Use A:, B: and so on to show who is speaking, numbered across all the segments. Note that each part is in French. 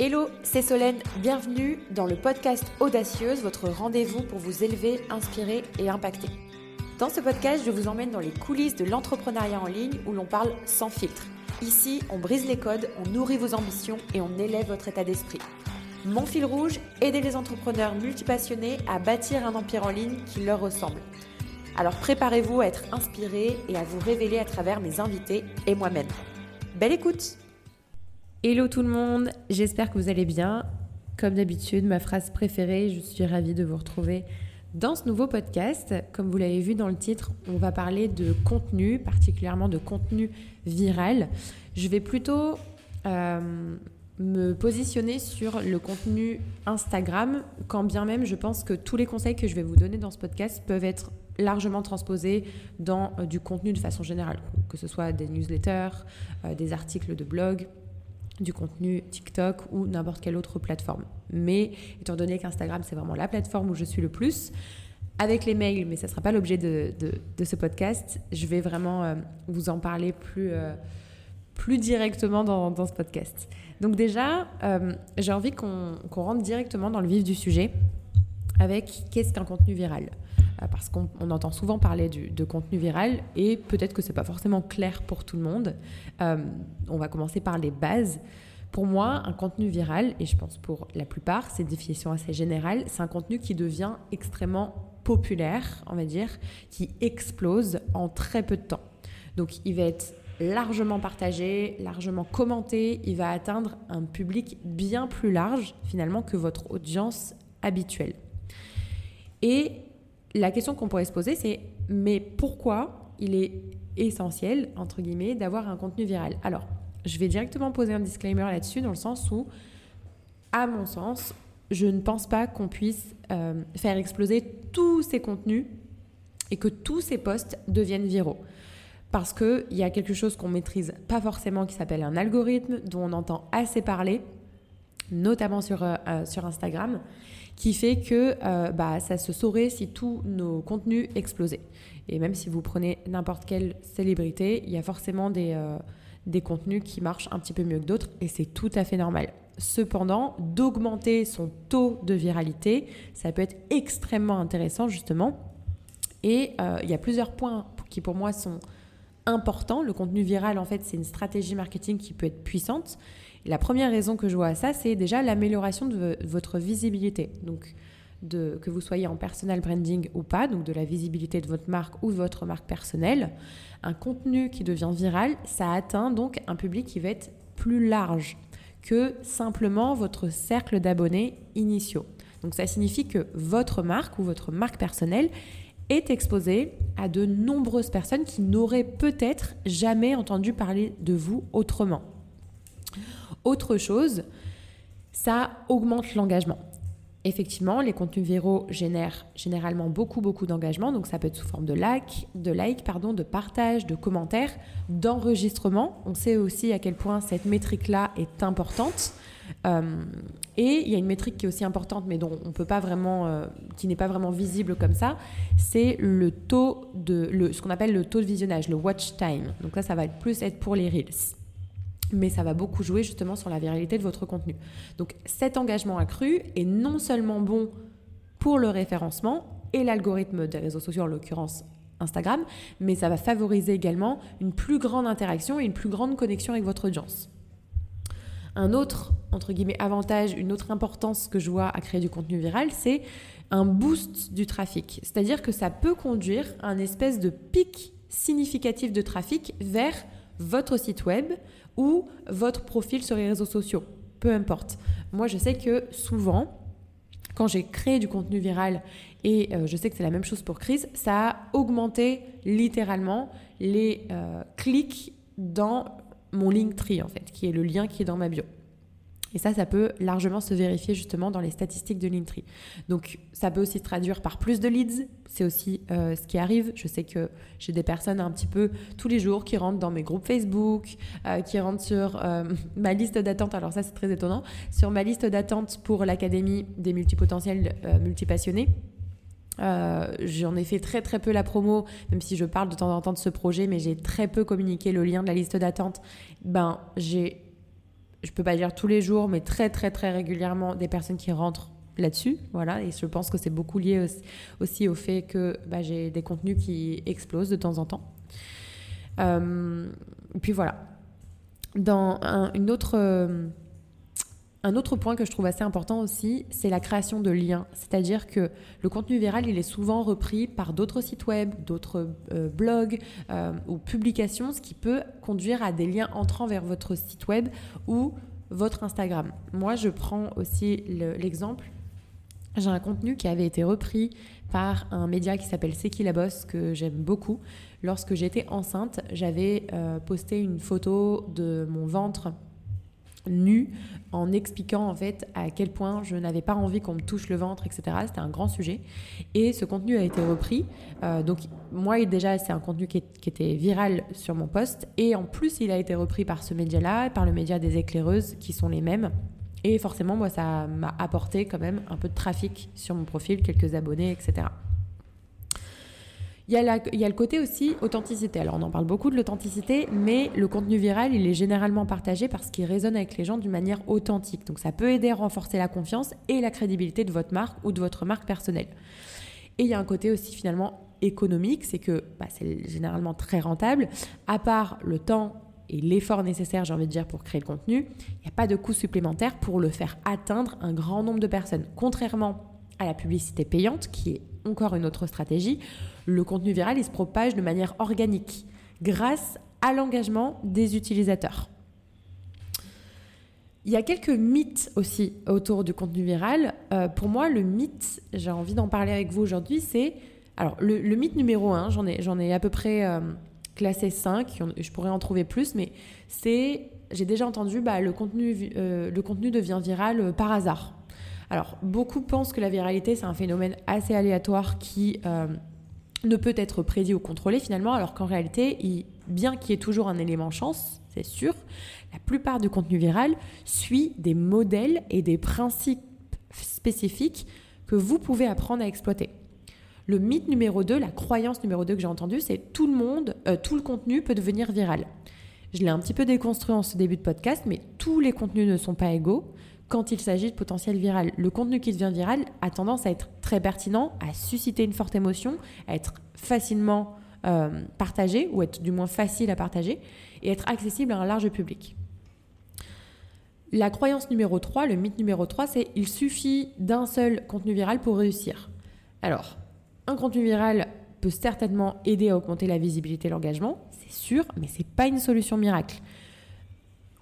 A: Hello, c'est Solène, bienvenue dans le podcast Audacieuse, votre rendez-vous pour vous élever, inspirer et impacter. Dans ce podcast, je vous emmène dans les coulisses de l'entrepreneuriat en ligne où l'on parle sans filtre. Ici, on brise les codes, on nourrit vos ambitions et on élève votre état d'esprit. Mon fil rouge, aider les entrepreneurs multipassionnés à bâtir un empire en ligne qui leur ressemble. Alors préparez-vous à être inspiré et à vous révéler à travers mes invités et moi-même. Belle écoute Hello tout le monde, j'espère que vous allez bien. Comme d'habitude, ma phrase préférée, je suis ravie de vous retrouver dans ce nouveau podcast. Comme vous l'avez vu dans le titre, on va parler de contenu, particulièrement de contenu viral. Je vais plutôt euh, me positionner sur le contenu Instagram, quand bien même je pense que tous les conseils que je vais vous donner dans ce podcast peuvent être largement transposés dans euh, du contenu de façon générale, que ce soit des newsletters, euh, des articles de blog, du contenu TikTok ou n'importe quelle autre plateforme. Mais étant donné qu'Instagram, c'est vraiment la plateforme où je suis le plus, avec les mails, mais ça ne sera pas l'objet de, ce podcast, je vais vraiment euh, vous en parler plus, euh, plus directement dans, dans, ce podcast. Donc déjà, euh, j'ai envie qu'on rentre directement dans le vif du sujet avec qu'est-ce qu'un contenu viral? Parce qu'on entend souvent parler de contenu viral et peut-être que ce n'est pas forcément clair pour tout le monde. Euh, on va commencer par les bases. Pour moi, un contenu viral, et je pense pour la plupart, c'est une définition assez générale, c'est un contenu qui devient extrêmement populaire, on va dire, qui explose en très peu de temps. Donc il va être largement partagé, largement commenté, il va atteindre un public bien plus large finalement que votre audience habituelle. Et la question qu'on pourrait se poser, c'est mais pourquoi il est essentiel, entre guillemets, d'avoir un contenu viral? Alors, je vais directement poser un disclaimer là-dessus, dans le sens où, à mon sens, je ne pense pas qu'on puisse euh, faire exploser tous ces contenus et que tous ces posts deviennent viraux. Parce qu'il y a quelque chose qu'on maîtrise pas forcément qui s'appelle un algorithme, dont on entend assez parler, notamment sur, euh, euh, sur Instagram, qui fait que euh, bah, ça se saurait si tous nos contenus explosaient. Et même si vous prenez n'importe quelle célébrité, il y a forcément des, euh, des contenus qui marchent un petit peu mieux que d'autres et c'est tout à fait normal. Cependant, d'augmenter son taux de viralité, ça peut être extrêmement intéressant justement. Et euh, il y a plusieurs points qui pour moi sont importants. Le contenu viral, en fait, c'est une stratégie marketing qui peut être puissante. La première raison que je vois à ça, c'est déjà l'amélioration de votre visibilité. Donc, que vous soyez en personal branding ou pas, donc de la visibilité de votre marque ou de votre marque personnelle, un contenu qui devient viral, ça atteint donc un public qui va être plus large que simplement votre cercle d'abonnés initiaux. Donc ça signifie que votre marque ou votre marque personnelle est exposée à de nombreuses personnes qui n'auraient peut-être jamais entendu parler de vous autrement. Autre chose, ça augmente l'engagement. Effectivement, les contenus viraux génèrent généralement beaucoup, beaucoup d'engagement. Donc, ça peut être sous forme de like, de like, pardon, de partage, de commentaires, d'enregistrement. On sait aussi à quel point cette métrique-là est importante. Euh, et il y a une métrique qui est aussi importante, mais dont on peut pas vraiment, euh, qui n'est pas vraiment visible comme ça, c'est le taux de, ce qu'on appelle le taux de visionnage, le watch time. Donc là, ça va être plus être pour les reels mais ça va beaucoup jouer justement sur la viralité de votre contenu. Donc cet engagement accru est non seulement bon pour le référencement et l'algorithme des réseaux sociaux, en l'occurrence Instagram, mais ça va favoriser également une plus grande interaction et une plus grande connexion avec votre audience. Un autre, entre guillemets, avantage, une autre importance que je vois à créer du contenu viral, c'est un boost du trafic. C'est-à-dire que ça peut conduire à un espèce de pic significatif de trafic vers votre site web ou votre profil sur les réseaux sociaux. Peu importe. Moi, je sais que souvent, quand j'ai créé du contenu viral, et euh, je sais que c'est la même chose pour Chris, ça a augmenté littéralement les euh, clics dans mon Linktree, en fait, qui est le lien qui est dans ma bio. Et ça, ça peut largement se vérifier justement dans les statistiques de Linktree. Donc, ça peut aussi se traduire par plus de leads. C'est aussi euh, ce qui arrive. Je sais que j'ai des personnes un petit peu tous les jours qui rentrent dans mes groupes Facebook, euh, qui rentrent sur euh, ma liste d'attente. Alors ça, c'est très étonnant. Sur ma liste d'attente pour l'Académie des multipotentiels multipassionnés. J'en ai fait très très peu la promo, même si je parle de temps en temps de ce projet, mais j'ai très peu communiqué le lien de la liste d'attente. Ben, j'ai je peux pas dire tous les jours, mais très très très régulièrement des personnes qui rentrent là-dessus, voilà, et je pense que c'est beaucoup lié aussi, au fait que bah, j'ai des contenus qui explosent de temps en temps. Euh, puis voilà. Dans une autre euh, un autre point que je trouve assez important aussi, c'est la création de liens. C'est-à-dire que le contenu viral, il est souvent repris par d'autres sites web, d'autres euh, blogs euh, ou publications, ce qui peut conduire à des liens entrant vers votre site web ou votre Instagram. Moi, je prends aussi l'exemple. J'ai un contenu qui avait été repris par un média qui s'appelle C'est qui la bosse, que j'aime beaucoup. Lorsque j'étais enceinte, j'avais euh, posté une photo de mon ventre nu en expliquant en fait à quel point je n'avais pas envie qu'on me touche le ventre, etc. C'était un grand sujet. Et ce contenu a été repris. Euh, donc moi déjà c'est un contenu qui, était viral sur mon poste. Et en plus il a été repris par ce média-là, par le média des éclaireuses qui sont les mêmes. Et forcément moi ça m'a apporté quand même un peu de trafic sur mon profil, quelques abonnés, etc. Il y, a le côté aussi authenticité. Alors on en parle beaucoup de l'authenticité, mais le contenu viral, il est généralement partagé parce qu'il résonne avec les gens d'une manière authentique. Donc ça peut aider à renforcer la confiance et la crédibilité de votre marque ou de votre marque personnelle. Et il y a un côté aussi finalement économique, c'est que bah, c'est généralement très rentable. À part le temps et l'effort nécessaire, j'ai envie de dire, pour créer le contenu, il n'y a pas de coût supplémentaire pour le faire atteindre un grand nombre de personnes. Contrairement à la publicité payante, qui est encore une autre stratégie, le contenu viral, il se propage de manière organique grâce à l'engagement des utilisateurs. Il y a quelques mythes aussi autour du contenu viral. Euh, pour moi, le mythe, j'ai envie d'en parler avec vous aujourd'hui, c'est... Alors, le, mythe numéro un, j'en ai, j'en ai à peu près euh, classé 5, je pourrais en trouver plus, mais c'est... J'ai déjà entendu, bah, le, contenu, euh, le contenu devient viral par hasard. Alors, beaucoup pensent que la viralité, c'est un phénomène assez aléatoire qui ne peut être prédit ou contrôlé finalement, alors qu'en réalité, bien qu'il y ait toujours un élément chance, c'est sûr, la plupart du contenu viral suit des modèles et des principes spécifiques que vous pouvez apprendre à exploiter. Le mythe numéro 2, la croyance numéro 2 que j'ai entendue, c'est tout le monde, euh, tout le contenu peut devenir viral. Je l'ai un petit peu déconstruit en ce début de podcast, mais tous les contenus ne sont pas égaux quand il s'agit de potentiel viral. Le contenu qui devient viral a tendance à être très pertinent, à susciter une forte émotion, à être facilement euh, partagé, ou être du moins facile à partager, et être accessible à un large public. La croyance numéro 3, le mythe numéro 3, c'est il suffit d'un seul contenu viral pour réussir. Alors, un contenu viral peut certainement aider à augmenter la visibilité et l'engagement, c'est sûr, mais ce n'est pas une solution miracle.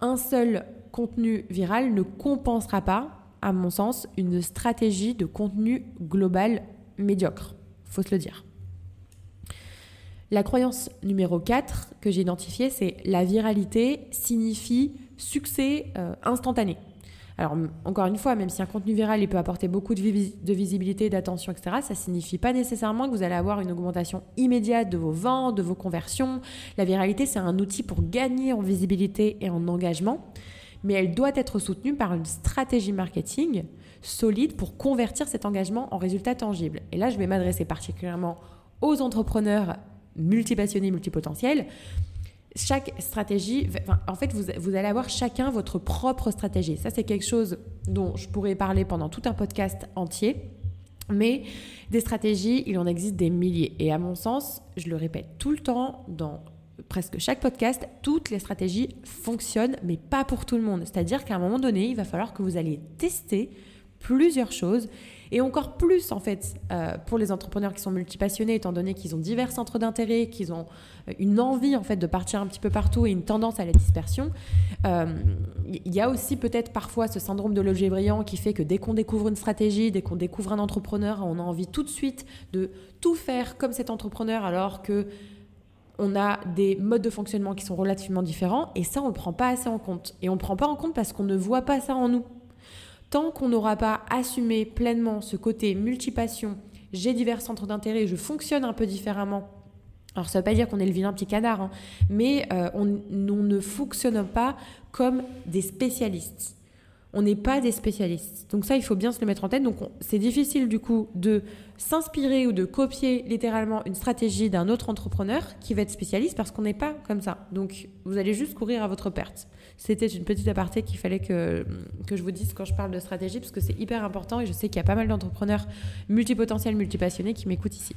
A: Un seul contenu viral ne compensera pas, à mon sens, une stratégie de contenu global médiocre. Faut se le dire. La croyance numéro 4 que j'ai identifiée, c'est la viralité signifie succès euh, instantané. Alors, encore une fois, même si un contenu viral il peut apporter beaucoup de, visibilité, d'attention, etc., ça ne signifie pas nécessairement que vous allez avoir une augmentation immédiate de vos ventes, de vos conversions. La viralité, c'est un outil pour gagner en visibilité et en engagement mais elle doit être soutenue par une stratégie marketing solide pour convertir cet engagement en résultats tangibles. Et là, je vais m'adresser particulièrement aux entrepreneurs multipassionnés, multipotentiels. Chaque stratégie, en fait, vous, vous, allez avoir chacun votre propre stratégie. Ça, c'est quelque chose dont je pourrais parler pendant tout un podcast entier. Mais des stratégies, il en existe des milliers. Et à mon sens, je le répète tout le temps dans presque chaque podcast, toutes les stratégies fonctionnent, mais pas pour tout le monde. C'est-à-dire qu'à un moment donné, il va falloir que vous alliez tester plusieurs choses et encore plus en fait euh, pour les entrepreneurs qui sont multipassionnés étant donné qu'ils ont divers centres d'intérêt, qu'ils ont euh, une envie en fait de partir un petit peu partout et une tendance à la dispersion. Euh, il y a aussi peut-être parfois ce syndrome de l'objet brillant qui fait que dès qu'on découvre une stratégie, dès qu'on découvre un entrepreneur, on a envie tout de suite de tout faire comme cet entrepreneur alors que on a des modes de fonctionnement qui sont relativement différents et ça, on ne prend pas assez en compte. Et on ne prend pas en compte parce qu'on ne voit pas ça en nous. Tant qu'on n'aura pas assumé pleinement ce côté multipassion, j'ai divers centres d'intérêt, je fonctionne un peu différemment. Alors ça ne veut pas dire qu'on est le vilain petit canard, hein, mais euh, on ne fonctionne pas comme des spécialistes. On n'est pas des spécialistes. Donc ça, il faut bien se le mettre en tête. Donc c'est difficile du coup de s'inspirer ou de copier littéralement une stratégie d'un autre entrepreneur qui va être spécialiste parce qu'on n'est pas comme ça. Donc vous allez juste courir à votre perte. C'était une petite aparté qu'il fallait que, que je vous dise quand je parle de stratégie, parce que c'est hyper important et je sais qu'il y a pas mal d'entrepreneurs multipotentiels, multipassionnés qui m'écoutent ici.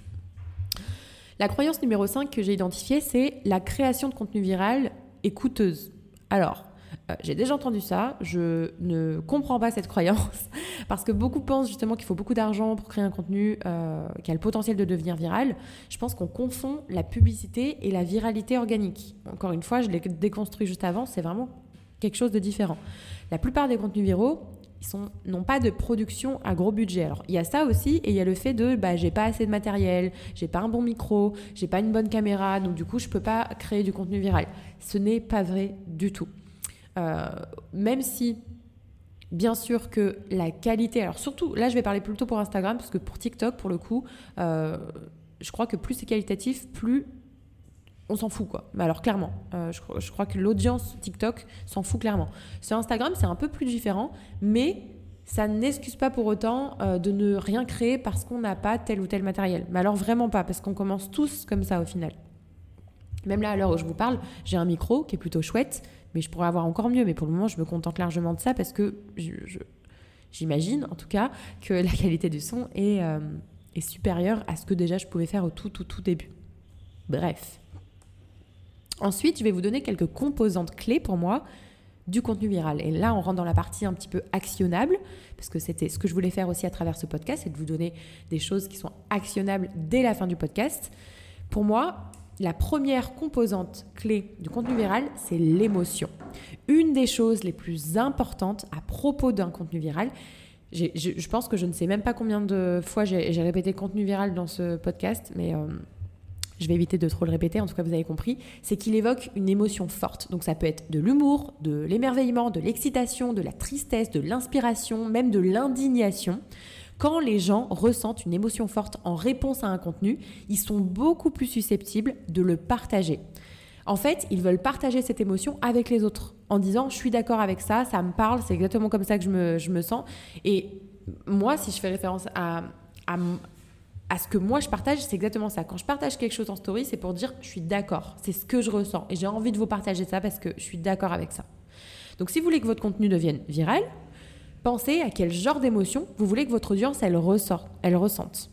A: La croyance numéro 5 que j'ai identifiée, c'est la création de contenu viral est coûteuse. Alors, euh, j'ai déjà entendu ça, je ne comprends pas cette croyance, parce que beaucoup pensent justement qu'il faut beaucoup d'argent pour créer un contenu euh, qui a le potentiel de devenir viral. Je pense qu'on confond la publicité et la viralité organique. Encore une fois, je l'ai déconstruit juste avant, c'est vraiment quelque chose de différent. La plupart des contenus viraux, n'ont pas de production à gros budget. Alors il y a ça aussi et il y a le fait de bah j'ai pas assez de matériel, j'ai pas un bon micro, j'ai pas une bonne caméra, donc du coup je peux pas créer du contenu viral. Ce n'est pas vrai du tout. Euh, même si bien sûr que la qualité, alors surtout là je vais parler plutôt pour Instagram parce que pour TikTok pour le coup, euh, je crois que plus c'est qualitatif, plus on s'en fout quoi. Mais alors clairement, euh, je, crois que l'audience TikTok s'en fout clairement. Sur Instagram, c'est un peu plus différent, mais ça n'excuse pas pour autant de ne rien créer parce qu'on n'a pas tel ou tel matériel. Mais alors vraiment pas, parce qu'on commence tous comme ça au final. Même là, à l'heure où je vous parle, j'ai un micro qui est plutôt chouette, mais je pourrais avoir encore mieux. Mais pour le moment, je me contente largement de ça parce que j'imagine, en tout cas, que la qualité du son est, euh, est supérieure à ce que déjà je pouvais faire au tout, tout, tout début. Bref. Ensuite, je vais vous donner quelques composantes clés pour moi du contenu viral. Et là, on rentre dans la partie un petit peu actionnable, parce que c'était ce que je voulais faire aussi à travers ce podcast, c'est de vous donner des choses qui sont actionnables dès la fin du podcast. Pour moi, la première composante clé du contenu viral, c'est l'émotion. Une des choses les plus importantes à propos d'un contenu viral, je, pense que je ne sais même pas combien de fois j'ai répété contenu viral dans ce podcast, mais euh, je vais éviter de trop le répéter, en tout cas vous avez compris, c'est qu'il évoque une émotion forte. Donc ça peut être de l'humour, de l'émerveillement, de l'excitation, de la tristesse, de l'inspiration, même de l'indignation. Quand les gens ressentent une émotion forte en réponse à un contenu, ils sont beaucoup plus susceptibles de le partager. En fait, ils veulent partager cette émotion avec les autres en disant je suis d'accord avec ça, ça me parle, c'est exactement comme ça que je me, je me, sens. Et moi, si je fais référence à, à, à ce que moi je partage, c'est exactement ça. Quand je partage quelque chose en story, c'est pour dire je suis d'accord, c'est ce que je ressens et j'ai envie de vous partager ça parce que je suis d'accord avec ça. Donc si vous voulez que votre contenu devienne viral, pensez à quel genre d'émotion vous voulez que votre audience elle elle ressente.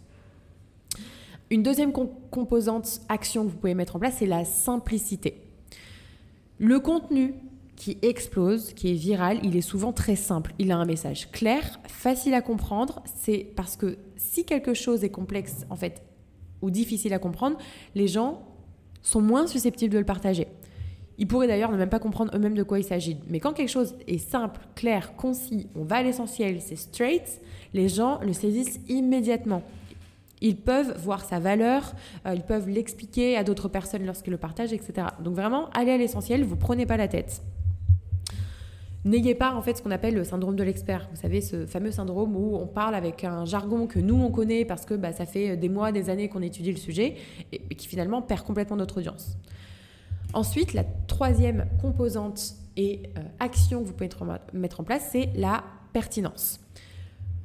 A: Une deuxième composante action que vous pouvez mettre en place, c'est la simplicité. Le contenu qui explose, qui est viral, il est souvent très simple. Il a un message clair, facile à comprendre. C'est parce que si quelque chose est complexe, en fait, ou difficile à comprendre, les gens sont moins susceptibles de le partager. Ils pourraient d'ailleurs ne même pas comprendre eux-mêmes de quoi il s'agit. Mais quand quelque chose est simple, clair, concis, on va à l'essentiel, c'est straight, les gens le saisissent immédiatement. Ils peuvent voir sa valeur, euh, ils peuvent l'expliquer à d'autres personnes lorsqu'ils le partagent, etc. Donc vraiment, allez à l'essentiel, vous prenez pas la tête. N'ayez pas en fait ce qu'on appelle le syndrome de l'expert. Vous savez, ce fameux syndrome où on parle avec un jargon que nous on connaît parce que bah, ça fait des mois, des années qu'on étudie le sujet et, qui finalement perd complètement notre audience. Ensuite, la troisième composante et euh, action que vous pouvez mettre en place, c'est la pertinence.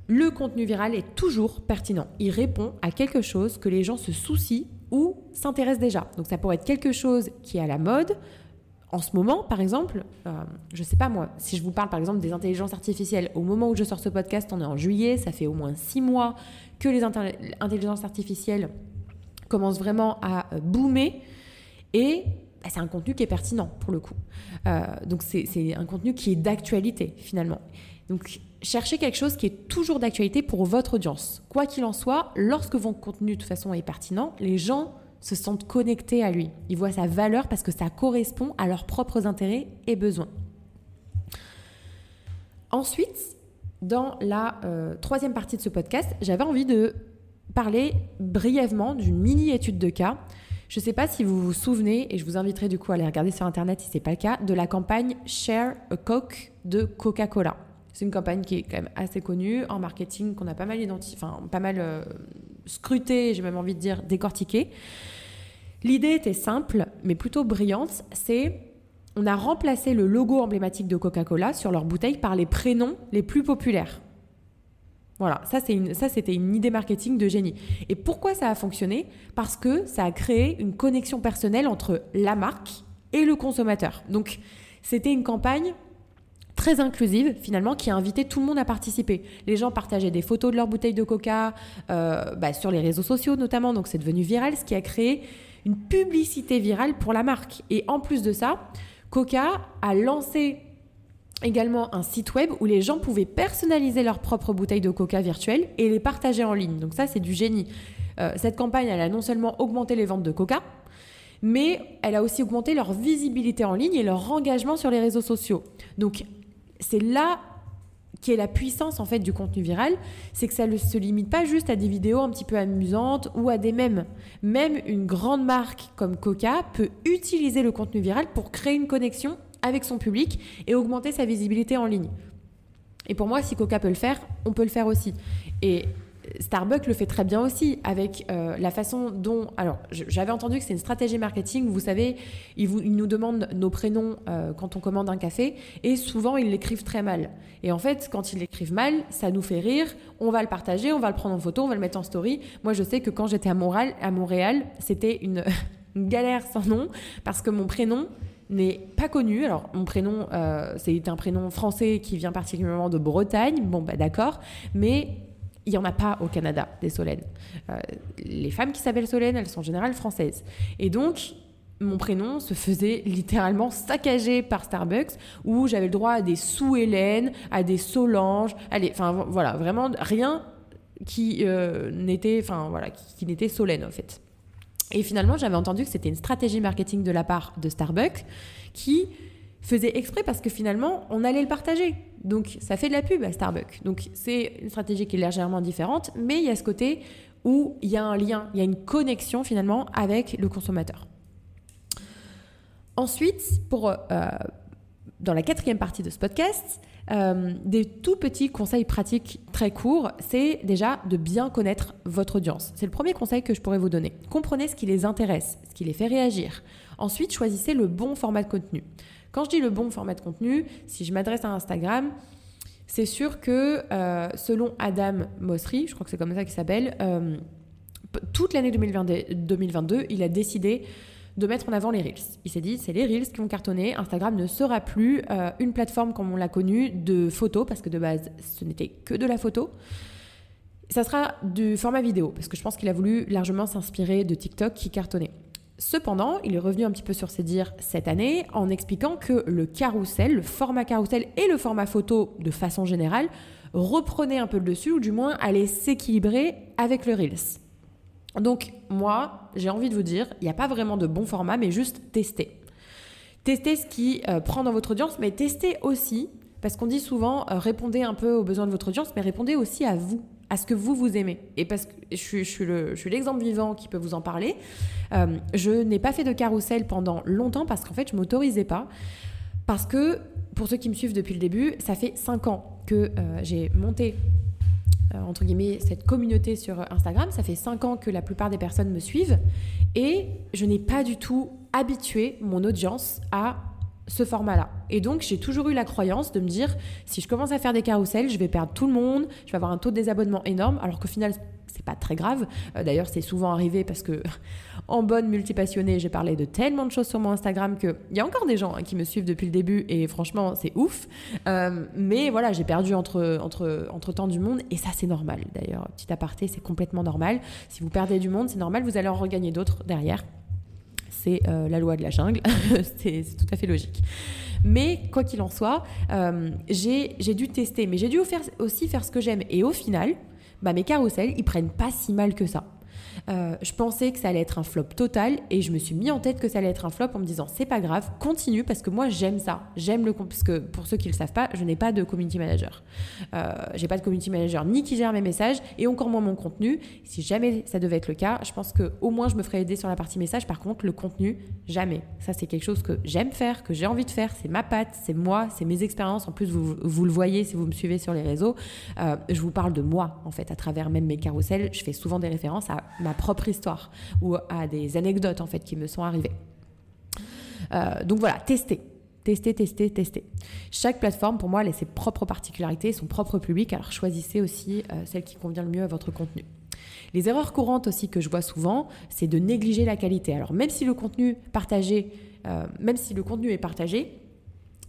A: Le contenu viral est toujours pertinent. Il répond à quelque chose que les gens se soucient ou s'intéressent déjà. Donc ça pourrait être quelque chose qui est à la mode, en ce moment, par exemple, euh, je ne sais pas moi, si je vous parle par exemple des intelligences artificielles, au moment où je sors ce podcast, on est en juillet, ça fait au moins six mois que les intelligences artificielles commencent vraiment à euh, boomer et c'est un contenu qui est pertinent pour le coup. Euh, donc c'est un contenu qui est d'actualité finalement. Donc cherchez quelque chose qui est toujours d'actualité pour votre audience. Quoi qu'il en soit, lorsque votre contenu de toute façon est pertinent, les gens se sentent connectés à lui. Ils voient sa valeur parce que ça correspond à leurs propres intérêts et besoins. Ensuite, dans la euh, troisième partie de ce podcast, j'avais envie de parler brièvement d'une mini-étude de cas. Je ne sais pas si vous vous souvenez, et je vous inviterai du coup à aller regarder sur Internet si ce n'est pas le cas, de la campagne Share a Coke de Coca-Cola. C'est une campagne qui est quand même assez connue en marketing, qu'on a pas mal enfin pas mal euh, scruté, j'ai même envie de dire décortiqué. L'idée était simple, mais plutôt brillante. C'est on a remplacé le logo emblématique de Coca-Cola sur leur bouteille par les prénoms les plus populaires. Voilà, ça, c'était une idée marketing de génie. Et pourquoi ça a fonctionné? Parce que ça a créé une connexion personnelle entre la marque et le consommateur. Donc, C'était une campagne très inclusive finalement qui a invité tout le monde à participer. Les gens partageaient des photos de leurs bouteilles de coca euh, bah, sur les réseaux sociaux notamment, donc c'est devenu viral, ce qui a créé une publicité virale pour la marque. Et en plus de ça, Coca a lancé également un site web où les gens pouvaient personnaliser leurs propres bouteilles de coca virtuelles et les partager en ligne. Donc ça, c'est du génie. Euh, cette campagne, elle a non seulement augmenté les ventes de coca, mais elle a aussi augmenté leur visibilité en ligne et leur engagement sur les réseaux sociaux. Donc c'est là qui est la puissance en fait du contenu viral, c'est que ça ne se limite pas juste à des vidéos un petit peu amusantes ou à des mèmes. Même une grande marque comme Coca peut utiliser le contenu viral pour créer une connexion avec son public et augmenter sa visibilité en ligne. Et pour moi, si Coca peut le faire, on peut le faire aussi. Et Starbucks le fait très bien aussi avec euh, la façon dont. Alors, j'avais entendu que c'est une stratégie marketing. Vous savez, ils, nous demandent nos prénoms euh, quand on commande un café et souvent ils l'écrivent très mal. Et en fait, quand ils l'écrivent mal, ça nous fait rire. On va le partager, on va le prendre en photo, on va le mettre en story. Moi, je sais que quand j'étais à Montréal, à Montréal c'était une, galère sans nom parce que mon prénom n'est pas connu. Alors, mon prénom, euh, c'est un prénom français qui vient particulièrement de Bretagne. Bon, bah d'accord. Mais il n'y en a pas au Canada des Solènes. Euh, les femmes qui s'appellent Solène, elles sont en général françaises. Et donc, mon prénom se faisait littéralement saccager par Starbucks, où j'avais le droit à des sous-Hélène, à des Solange, allez, enfin voilà, vraiment rien qui euh, n'était, enfin voilà, qui, qui n'était Solène en fait. Et finalement, j'avais entendu que c'était une stratégie marketing de la part de Starbucks qui faisait exprès parce que finalement, on allait le partager. Donc, ça fait de la pub à Starbucks. Donc, c'est une stratégie qui est légèrement différente, mais il y a ce côté où il y a un lien, il y a une connexion finalement avec le consommateur. Ensuite, pour, euh, dans la quatrième partie de ce podcast, euh, des tout petits conseils pratiques très courts, c'est déjà de bien connaître votre audience. C'est le premier conseil que je pourrais vous donner. Comprenez ce qui les intéresse, ce qui les fait réagir. Ensuite, choisissez le bon format de contenu. Quand je dis le bon format de contenu, si je m'adresse à Instagram, c'est sûr que euh, selon Adam Mosseri, je crois que c'est comme ça qu'il s'appelle, euh, toute l'année 2022, il a décidé de mettre en avant les Reels. Il s'est dit, c'est les Reels qui vont cartonner. Instagram ne sera plus euh, une plateforme comme on l'a connue de photos, parce que de base, ce n'était que de la photo. Ça sera du format vidéo, parce que je pense qu'il a voulu largement s'inspirer de TikTok qui cartonnait. Cependant, il est revenu un petit peu sur ses dires cette année en expliquant que le carrousel, le format carrousel et le format photo de façon générale reprenaient un peu le dessus ou du moins allaient s'équilibrer avec le Reels. Donc moi, j'ai envie de vous dire, il n'y a pas vraiment de bon format, mais juste tester. Testez ce qui euh, prend dans votre audience, mais testez aussi, parce qu'on dit souvent, euh, répondez un peu aux besoins de votre audience, mais répondez aussi à vous à ce que vous vous aimez. Et parce que je suis, l'exemple vivant qui peut vous en parler. Euh, je n'ai pas fait de carrousel pendant longtemps parce qu'en fait, je m'autorisais pas. Parce que, pour ceux qui me suivent depuis le début, ça fait 5 ans que j'ai monté, entre guillemets, cette communauté sur Instagram. Ça fait 5 ans que la plupart des personnes me suivent. Et je n'ai pas du tout habitué mon audience à ce format-là. Et donc, j'ai toujours eu la croyance de me dire, si je commence à faire des carousels, je vais perdre tout le monde, je vais avoir un taux de désabonnement énorme, alors qu'au final, c'est pas très grave. Euh, d'ailleurs, c'est souvent arrivé parce que, en bonne multipassionnée, j'ai parlé de tellement de choses sur mon Instagram qu'il y a encore des gens hein, qui me suivent depuis le début et franchement, c'est ouf. Euh, mais voilà, j'ai perdu entre, entre, entre temps du monde et ça, c'est normal. D'ailleurs, petit aparté, c'est complètement normal. Si vous perdez du monde, c'est normal, vous allez en regagner d'autres derrière c'est euh, la loi de la jungle, c'est tout à fait logique. Mais quoi qu'il en soit, euh, j'ai dû tester, mais j'ai dû aussi faire ce que j'aime. Et au final, bah, mes carousels, ils prennent pas si mal que ça. Euh, je pensais que ça allait être un flop total et je me suis mis en tête que ça allait être un flop en me disant c'est pas grave, continue parce que moi j'aime ça, j'aime le puisque pour ceux qui le savent pas, je n'ai pas de community manager, euh, j'ai pas de community manager ni qui gère mes messages et encore moins mon contenu. Si jamais ça devait être le cas, je pense que au moins je me ferais aider sur la partie message. Par contre, le contenu jamais. Ça c'est quelque chose que j'aime faire, que j'ai envie de faire, c'est ma patte, c'est moi, c'est mes expériences. En plus vous, vous le voyez si vous me suivez sur les réseaux, euh, je vous parle de moi en fait à travers même mes carousels. Je fais souvent des références à ma propre histoire ou à des anecdotes en fait qui me sont arrivées. Euh, donc voilà, tester. Tester, tester, tester. Chaque plateforme, pour moi, elle a ses propres particularités, son propre public, alors choisissez aussi euh, celle qui convient le mieux à votre contenu. Les erreurs courantes aussi que je vois souvent, c'est de négliger la qualité. Alors même si le contenu partagé, euh, même si le contenu est partagé,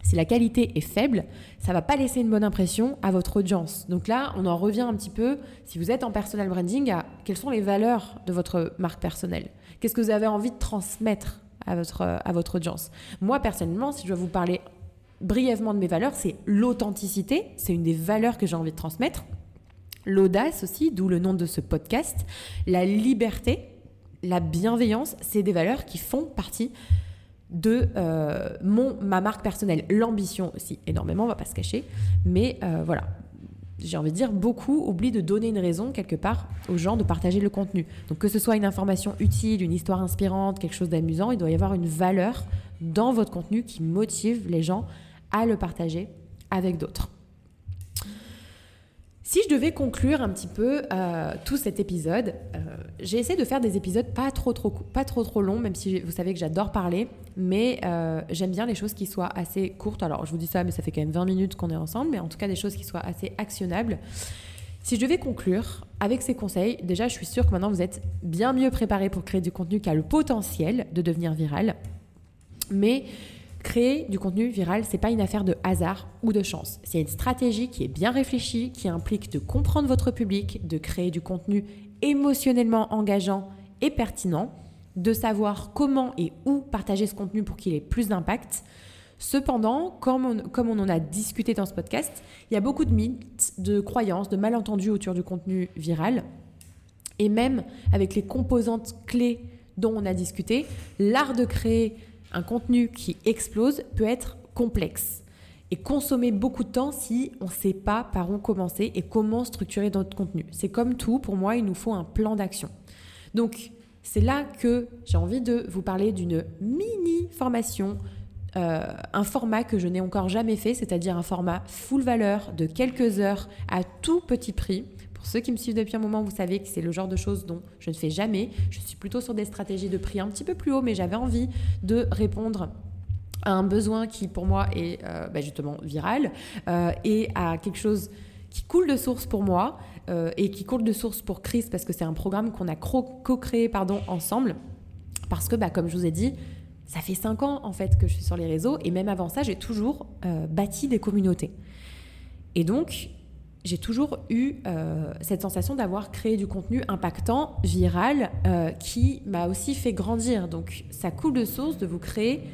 A: Si la qualité est faible, ça va pas laisser une bonne impression à votre audience. Donc là, on en revient un petit peu, si vous êtes en personal branding, à quelles sont les valeurs de votre marque personnelle? Qu'est-ce que vous avez envie de transmettre à votre, à votre audience? Moi, personnellement, si je dois vous parler brièvement de mes valeurs, c'est l'authenticité, c'est une des valeurs que j'ai envie de transmettre. L'audace aussi, d'où le nom de ce podcast. La liberté, la bienveillance, c'est des valeurs qui font partie de euh, mon, ma marque personnelle. L'ambition aussi, énormément, on va pas se cacher. Mais euh, voilà, j'ai envie de dire, beaucoup oublient de donner une raison quelque part aux gens de partager le contenu. Donc que ce soit une information utile, une histoire inspirante, quelque chose d'amusant, il doit y avoir une valeur dans votre contenu qui motive les gens à le partager avec d'autres. Si je devais conclure un petit peu euh, tout cet épisode, euh, j'ai essayé de faire des épisodes pas trop trop pas trop trop longs, même si vous savez que j'adore parler, mais euh, j'aime bien les choses qui soient assez courtes. Alors je vous dis ça, mais ça fait quand même 20 minutes qu'on est ensemble, mais en tout cas des choses qui soient assez actionnables. Si je devais conclure avec ces conseils, déjà je suis sûre que maintenant vous êtes bien mieux préparé pour créer du contenu qui a le potentiel de devenir viral, mais Créer du contenu viral, c'est pas une affaire de hasard ou de chance. C'est une stratégie qui est bien réfléchie, qui implique de comprendre votre public, de créer du contenu émotionnellement engageant et pertinent, de savoir comment et où partager ce contenu pour qu'il ait plus d'impact. Cependant, comme on, comme on en a discuté dans ce podcast, il y a beaucoup de mythes, de croyances, de malentendus autour du contenu viral. Et même avec les composantes clés dont on a discuté, l'art de créer un contenu qui explose peut être complexe et consommer beaucoup de temps si on ne sait pas par où commencer et comment structurer notre contenu. C'est comme tout, pour moi, il nous faut un plan d'action. Donc, c'est là que j'ai envie de vous parler d'une mini formation, euh, un format que je n'ai encore jamais fait, c'est-à-dire un format full valeur de quelques heures à tout petit prix ceux qui me suivent depuis un moment, vous savez que c'est le genre de choses dont je ne fais jamais. Je suis plutôt sur des stratégies de prix un petit peu plus haut, mais j'avais envie de répondre à un besoin qui pour moi est euh, bah, justement viral euh, et à quelque chose qui coule de source pour moi euh, et qui coule de source pour Chris parce que c'est un programme qu'on a co-créé pardon ensemble parce que bah, comme je vous ai dit ça fait cinq ans en fait que je suis sur les réseaux et même avant ça j'ai toujours bâti des communautés et donc j'ai toujours eu euh, cette sensation d'avoir créé du contenu impactant, viral, euh, qui m'a aussi fait grandir. Donc ça coule de source de vous créer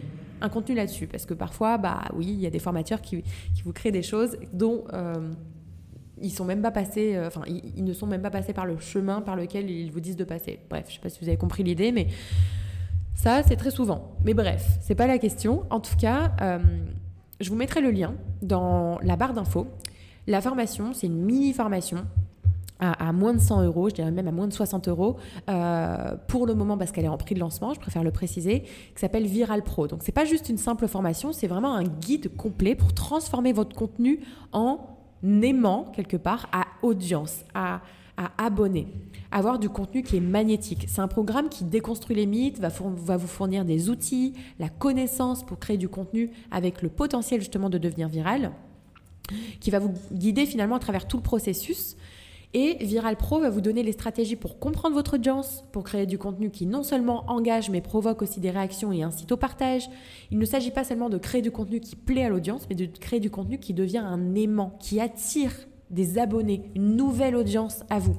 A: un contenu là-dessus. Parce que parfois, bah oui, il y a des formateurs qui, vous créent des choses dont euh, ils sont même pas passés, enfin, ils, ne sont même pas passés par le chemin par lequel ils vous disent de passer. Bref, je sais pas si vous avez compris l'idée, mais ça, c'est très souvent. Mais bref, c'est pas la question. En tout cas, je vous mettrai le lien dans la barre d'infos. La formation, c'est une mini-formation à, moins de 100 euros, je dirais même à moins de 60 euros, euh, pour le moment parce qu'elle est en prix de lancement, je préfère le préciser, qui s'appelle Viral Pro. Donc c'est pas juste une simple formation, c'est vraiment un guide complet pour transformer votre contenu en aimant quelque part à audience, à, à abonnés, avoir du contenu qui est magnétique. C'est un programme qui déconstruit les mythes, va vous fournir des outils, la connaissance pour créer du contenu avec le potentiel justement de devenir viral qui va vous guider finalement à travers tout le processus. Et Viral Pro va vous donner les stratégies pour comprendre votre audience, pour créer du contenu qui non seulement engage mais provoque aussi des réactions et incite au partage. Il ne s'agit pas seulement de créer du contenu qui plaît à l'audience, mais de créer du contenu qui devient un aimant, qui attire des abonnés, une nouvelle audience à vous.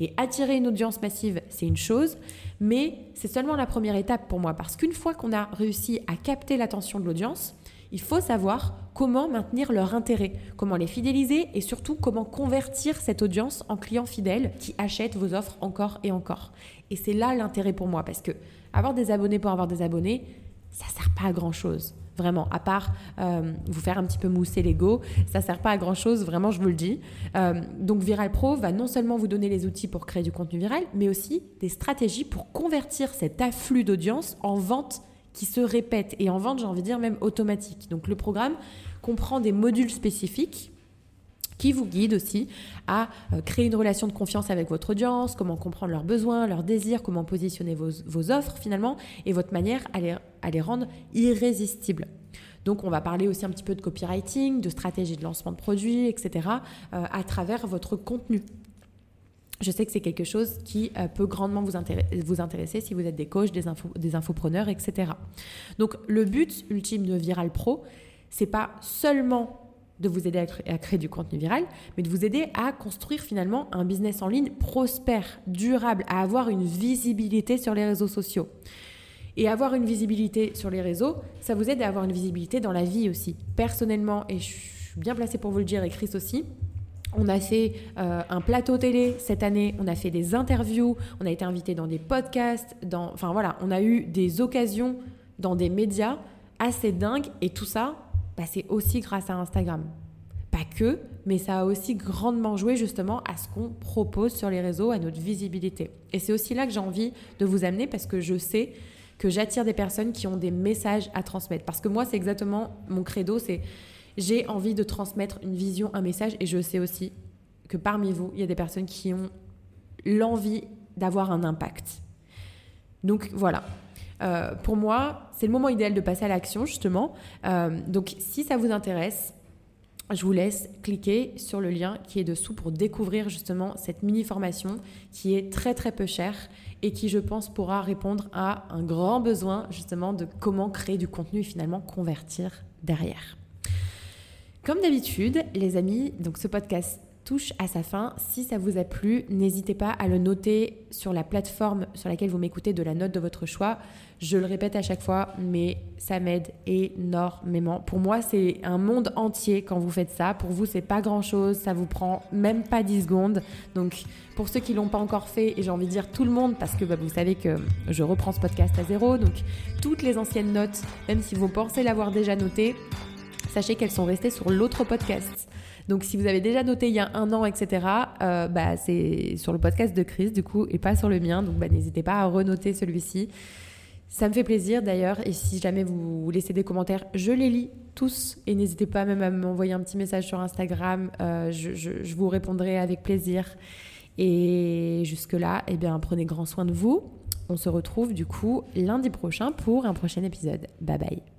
A: Et attirer une audience massive, c'est une chose, mais c'est seulement la première étape pour moi, parce qu'une fois qu'on a réussi à capter l'attention de l'audience, il faut savoir comment maintenir leur intérêt, comment les fidéliser et surtout comment convertir cette audience en clients fidèles qui achètent vos offres encore et encore. Et c'est là l'intérêt pour moi parce que avoir des abonnés pour avoir des abonnés, ça sert pas à grand chose. Vraiment, à part euh, vous faire un petit peu mousser l'ego, ça sert pas à grand chose, vraiment, je vous le dis. Euh, donc, Viral Pro va non seulement vous donner les outils pour créer du contenu viral, mais aussi des stratégies pour convertir cet afflux d'audience en vente qui se répètent et en vente, j'ai envie de dire même automatique. Donc le programme comprend des modules spécifiques qui vous guident aussi à euh, créer une relation de confiance avec votre audience, comment comprendre leurs besoins, leurs désirs, comment positionner vos, offres finalement et votre manière à les, rendre irrésistibles. Donc on va parler aussi un petit peu de copywriting, de stratégie de lancement de produits, etc. Euh, à travers votre contenu je sais que c'est quelque chose qui euh, peut grandement vous, intéresser si vous êtes des coachs, des, infos, des infopreneurs, etc. Donc le but ultime de Viral Pro, c'est pas seulement de vous aider à créer, du contenu viral, mais de vous aider à construire finalement un business en ligne prospère, durable, à avoir une visibilité sur les réseaux sociaux. Et avoir une visibilité sur les réseaux, ça vous aide à avoir une visibilité dans la vie aussi. Personnellement, et je suis bien placée pour vous le dire, et Chris aussi, on a fait euh, un plateau télé cette année, on a fait des interviews, on a été invité dans des podcasts, enfin voilà, on a eu des occasions dans des médias assez dingues et tout ça, bah, c'est aussi grâce à Instagram. Pas que, mais ça a aussi grandement joué justement à ce qu'on propose sur les réseaux, à notre visibilité. Et c'est aussi là que j'ai envie de vous amener parce que je sais que j'attire des personnes qui ont des messages à transmettre. Parce que moi, c'est exactement mon credo, c'est j'ai envie de transmettre une vision, un message, et je sais aussi que parmi vous, il y a des personnes qui ont l'envie d'avoir un impact. Donc voilà. Euh, pour moi, c'est le moment idéal de passer à l'action, justement. Euh, donc si ça vous intéresse, je vous laisse cliquer sur le lien qui est dessous pour découvrir justement cette mini formation qui est très très peu chère et qui je pense pourra répondre à un grand besoin justement de comment créer du contenu et finalement convertir derrière. Comme d'habitude, les amis, donc ce podcast touche à sa fin. Si ça vous a plu, n'hésitez pas à le noter sur la plateforme sur laquelle vous m'écoutez de la note de votre choix. Je le répète à chaque fois, mais ça m'aide énormément. Pour moi, c'est un monde entier quand vous faites ça. Pour vous, c'est pas grand-chose, ça vous prend même pas 10 secondes. Donc, pour ceux qui l'ont pas encore fait, et j'ai envie de dire tout le monde, parce que bah, vous savez que je reprends ce podcast à zéro, donc toutes les anciennes notes, même si vous pensez l'avoir déjà noté, sachez qu'elles sont restées sur l'autre podcast. Donc si vous avez déjà noté il y a un an, etc., euh, bah, c'est sur le podcast de Chris du coup et pas sur le mien. Donc bah, n'hésitez pas à renoter celui-ci. Ça me fait plaisir d'ailleurs et si jamais vous laissez des commentaires, je les lis tous et n'hésitez pas même à m'envoyer un petit message sur Instagram, euh, je, vous répondrai avec plaisir. Et jusque-là, eh bien, prenez grand soin de vous. On se retrouve du coup lundi prochain pour un prochain épisode. Bye bye.